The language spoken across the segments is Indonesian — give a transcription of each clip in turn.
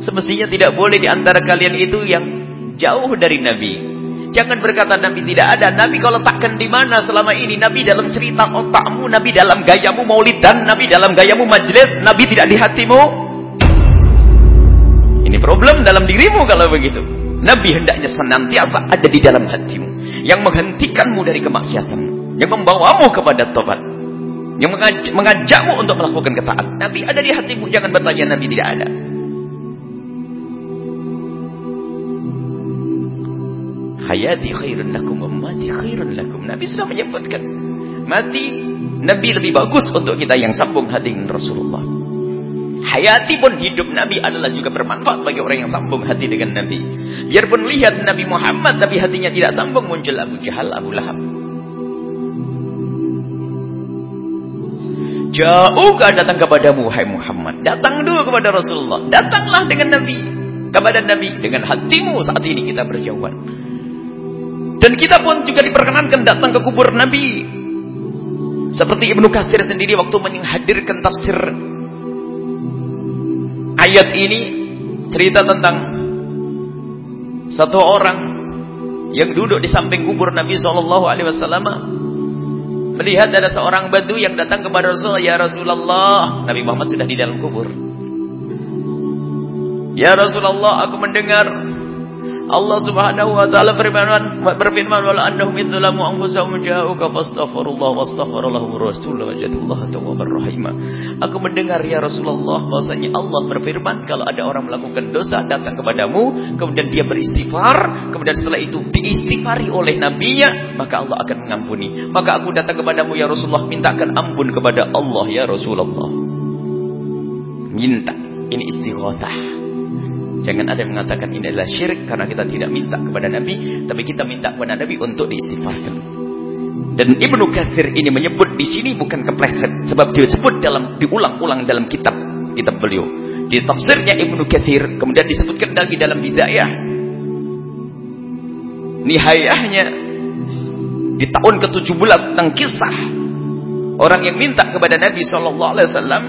Semestinya tidak boleh di antara kalian itu yang jauh dari Nabi. Jangan berkata Nabi tidak ada. Nabi kalau takkan di mana selama ini? Nabi dalam cerita otakmu, Nabi dalam gayamu maulidan, Nabi dalam gayamu majlis, Nabi tidak di hatimu. Ini problem dalam dirimu kalau begitu. Nabi hendaknya senantiasa ada di dalam hatimu. Yang menghentikanmu dari kemaksiatan. Yang membawamu kepada tobat. Yang mengajakmu untuk melakukan ketaatan. Nabi ada di hatimu. Jangan bertanya Nabi tidak ada. Hayati khairun lakum mati khairun lakum. Nabi sudah menyebutkan mati Nabi lebih bagus untuk kita yang sambung hati dengan Rasulullah. Hayati pun hidup Nabi adalah juga bermanfaat bagi orang yang sambung hati dengan Nabi. Biarpun lihat Nabi Muhammad tapi hatinya tidak sambung muncul Abu Jahal, Abu Lahab. Jauhkah datang kepadamu wahai Muhammad? Datang dulu kepada Rasulullah. Datanglah dengan Nabi. Kepada Nabi dengan hatimu saat ini kita berjauhan. Dan kita pun juga diperkenankan datang ke kubur Nabi. Seperti Ibnu Katsir sendiri waktu menghadirkan tafsir ayat ini cerita tentang satu orang yang duduk di samping kubur Nabi Shallallahu Alaihi Wasallam melihat ada seorang badu yang datang kepada Rasulullah ya Rasulullah Nabi Muhammad sudah di dalam kubur ya Rasulullah aku mendengar Allah Subhanahu wa taala berfirman berfirman wala annahum idzalamu anfusahum ja'uka fastaghfirullah wastaghfirallahu rasul wajadullah tawwabar rahim. Aku mendengar ya Rasulullah bahwasanya Allah berfirman kalau ada orang melakukan dosa datang kepadamu kemudian dia beristighfar kemudian setelah itu diistighfari oleh nabinya maka Allah akan mengampuni. Maka aku datang kepadamu ya Rasulullah mintakan ampun kepada Allah ya Rasulullah. Minta ini istighatsah. Jangan ada yang mengatakan ini adalah syirik karena kita tidak minta kepada Nabi, tapi kita minta kepada Nabi untuk diistighfarkan. Dan Ibnu Katsir ini menyebut di sini bukan kepleset, sebab dia sebut dalam diulang-ulang dalam kitab kitab beliau. Di tafsirnya Ibnu Katsir kemudian disebutkan lagi dalam bidayah. Nihayahnya di tahun ke-17 tentang kisah orang yang minta kepada Nabi sallallahu alaihi wasallam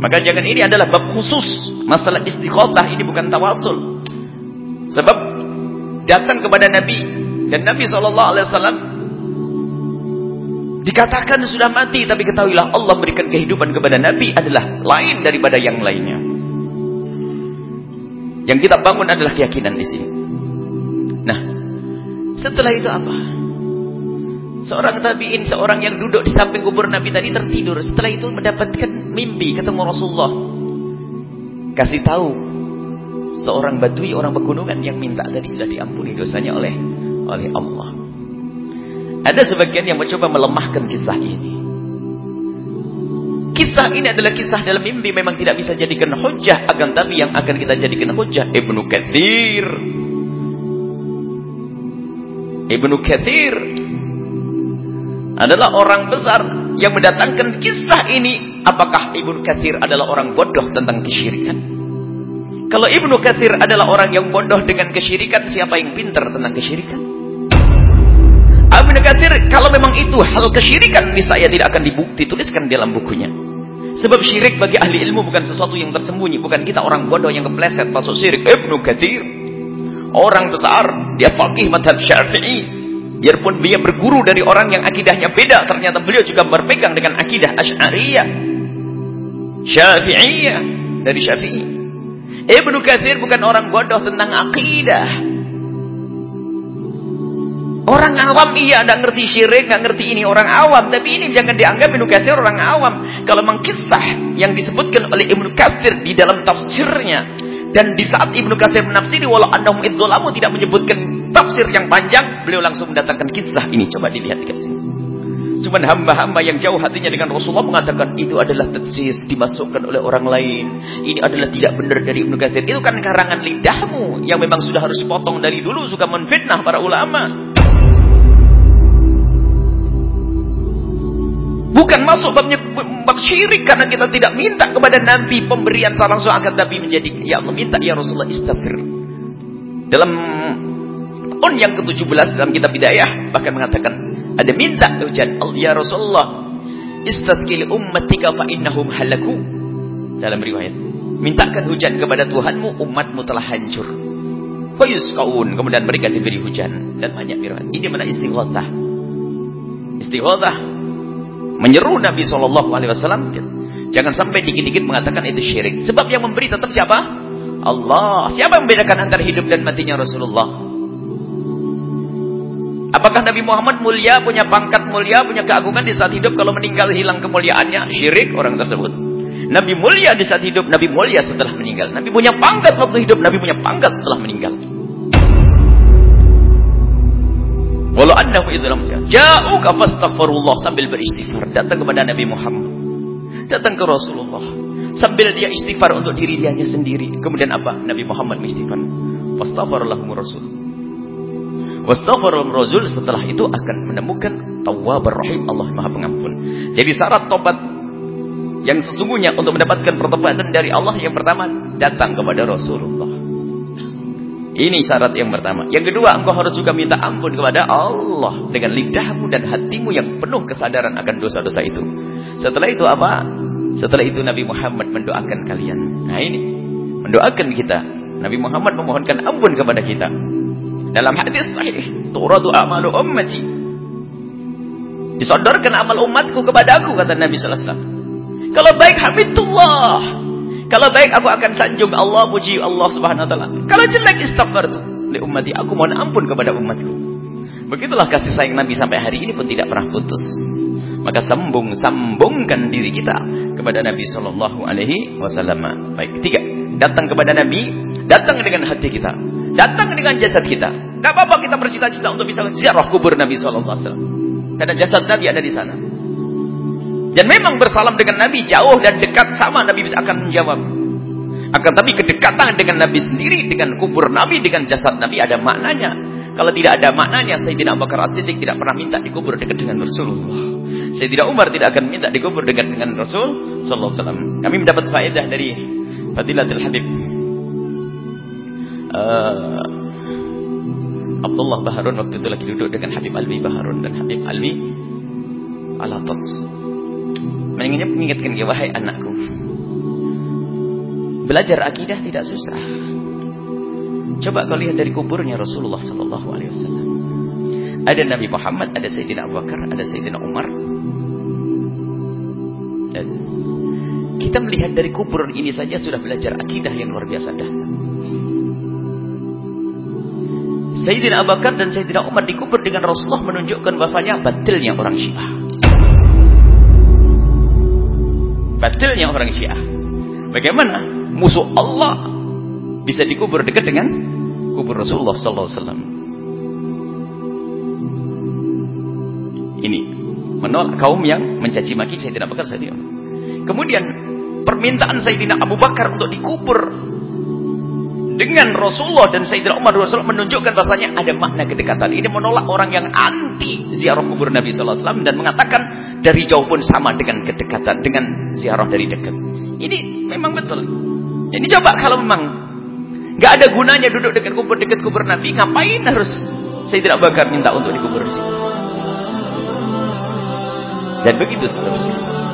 maka jangan ini adalah bab khusus. Masalah istiqomah ini bukan tawasul. Sebab datang kepada Nabi dan Nabi SAW dikatakan sudah mati tapi ketahuilah Allah berikan kehidupan kepada Nabi adalah lain daripada yang lainnya. Yang kita bangun adalah keyakinan di sini. Nah, setelah itu apa? Seorang tabi'in, seorang yang duduk di samping kubur Nabi tadi tertidur. Setelah itu mendapatkan mimpi ketemu Rasulullah. Kasih tahu seorang batui, orang pegunungan yang minta tadi sudah diampuni dosanya oleh oleh Allah. Ada sebagian yang mencoba melemahkan kisah ini. Kisah ini adalah kisah dalam mimpi memang tidak bisa jadikan hujah akan tapi yang akan kita jadikan hujah Ibnu Katsir. Ibnu Katsir adalah orang besar yang mendatangkan kisah ini. Apakah Ibnu Katsir adalah orang bodoh tentang kesyirikan? Kalau Ibnu Katsir adalah orang yang bodoh dengan kesyirikan, siapa yang pintar tentang kesyirikan? Ibnu Katsir, kalau memang itu hal kesyirikan, saya tidak akan dibukti tuliskan dalam bukunya. Sebab syirik bagi ahli ilmu bukan sesuatu yang tersembunyi, bukan kita orang bodoh yang kepleset masuk syirik. Ibnu Katsir, orang besar, dia fakih madhab Syafi'i, Biarpun dia berguru dari orang yang akidahnya beda, ternyata beliau juga berpegang dengan akidah Asy'ariyah. Syafi'iyah dari Syafi'i. Ibnu Katsir bukan orang bodoh tentang akidah. Orang awam iya tidak ngerti syirik, nggak ngerti ini orang awam, tapi ini jangan dianggap Ibnu Katsir orang awam. Kalau memang kisah yang disebutkan oleh Ibnu Katsir di dalam tafsirnya dan di saat Ibnu Katsir menafsiri walau annahum idzalamu tidak menyebutkan tafsir yang panjang, beliau langsung mendatangkan kisah ini. Coba dilihat di sini. Cuman hamba-hamba yang jauh hatinya dengan Rasulullah mengatakan itu adalah tetsis dimasukkan oleh orang lain. Ini adalah tidak benar dari Ibnu Katsir. Itu kan karangan lidahmu yang memang sudah harus potong dari dulu suka menfitnah para ulama. Bukan masuk babnya bab syirik karena kita tidak minta kepada Nabi pemberian salam langsung akan Nabi menjadi ya Allah minta ya Rasulullah istighfar. Dalam tahun yang ke-17 dalam kitab Hidayah bahkan mengatakan ada minta hujan ya Rasulullah istasqil ummatika fa innahum halaku dalam riwayat Mintakan hujan kepada Tuhanmu, umatmu telah hancur. kaun, kemudian mereka diberi hujan dan banyak firman. Ini mana istighatsah. Istighatsah menyeru Nabi sallallahu alaihi wasallam jangan sampai dikit-dikit mengatakan itu syirik. Sebab yang memberi tetap siapa? Allah. Siapa yang membedakan antara hidup dan matinya Rasulullah? Apakah Nabi Muhammad mulia, punya pangkat mulia, punya keagungan di saat hidup kalau meninggal hilang kemuliaannya? Syirik orang tersebut. Nabi mulia di saat hidup, Nabi mulia setelah meninggal. Nabi punya pangkat waktu hidup, Nabi punya pangkat setelah meninggal. Walau anda dalam jauh fastaghfirullah sambil beristighfar datang kepada Nabi Muhammad. Datang ke Rasulullah sambil dia istighfar untuk diri dia sendiri. Kemudian apa? Nabi Muhammad istighfar. Fastaghfirullahu Rasul. Wastaghfirullah Rasul setelah itu akan menemukan Tawwabur Rahim Allah Maha Pengampun. Jadi syarat tobat yang sesungguhnya untuk mendapatkan pertobatan dari Allah yang pertama datang kepada Rasulullah. Ini syarat yang pertama. Yang kedua, engkau harus juga minta ampun kepada Allah dengan lidahmu dan hatimu yang penuh kesadaran akan dosa-dosa itu. Setelah itu apa? Setelah itu Nabi Muhammad mendoakan kalian. Nah ini, mendoakan kita. Nabi Muhammad memohonkan ampun kepada kita. Dalam hadis sahih, turadu amalu ummati. Disodorkan amal umatku kepadaku kata Nabi sallallahu alaihi wasallam. Kalau baik hamidullah. Kalau baik aku akan sanjung Allah, puji Allah Subhanahu wa taala. Kalau jelek istighfartu li ummati, aku mohon ampun kepada umatku. Begitulah kasih sayang Nabi sampai hari ini pun tidak pernah putus. Maka sambung sambungkan diri kita kepada Nabi sallallahu alaihi wasallam. Baik, tiga. Datang kepada Nabi, datang dengan hati kita, datang dengan jasad kita. Tidak apa-apa kita bercita-cita untuk bisa ziarah kubur Nabi wasallam. Karena jasad Nabi ada di sana. Dan memang bersalam dengan Nabi jauh dan dekat sama Nabi bisa akan menjawab. Akan tapi kedekatan dengan Nabi sendiri, dengan kubur Nabi, dengan jasad Nabi ada maknanya. Kalau tidak ada maknanya, Sayyidina Abu Bakar As-Siddiq tidak pernah minta dikubur dekat dengan Rasulullah. Sayyidina Umar tidak akan minta dikubur dekat dengan Rasul sallallahu alaihi wasallam. Kami mendapat faedah dari Fadilatul Habib uh, Abdullah Baharun waktu itu lagi duduk dengan Habib Alwi Baharun dan Habib Alwi Alatas Mengingat mengingatkan dia wahai anakku. Belajar akidah tidak susah. Coba kau lihat dari kuburnya Rasulullah sallallahu alaihi wasallam. Ada Nabi Muhammad, ada Sayyidina Abu Bakar, ada Sayyidina Umar. Kita melihat dari kubur ini saja sudah belajar akidah yang luar biasa dahsyat. Sayyidina Abu Bakar dan Sayyidina Umar dikubur dengan Rasulullah menunjukkan bahasanya batilnya orang Syiah. Batilnya orang Syiah. Bagaimana musuh Allah bisa dikubur dekat dengan kubur Rasulullah sallallahu alaihi wasallam. Ini menolak kaum yang mencaci maki Sayyidina Abu Bakar Sayyidina Kemudian permintaan Sayyidina Abu Bakar untuk dikubur dengan Rasulullah dan Sayyidina Umar Rasulullah menunjukkan bahasanya ada makna kedekatan. Ini menolak orang yang anti ziarah kubur Nabi sallallahu alaihi wasallam dan mengatakan dari jauh pun sama dengan kedekatan, dengan ziarah dari dekat. Ini memang betul. Ini coba kalau memang nggak ada gunanya duduk dekat kubur dekat kubur Nabi, ngapain harus saya tidak bakar minta untuk dikubur di sini? Dan begitu seterusnya.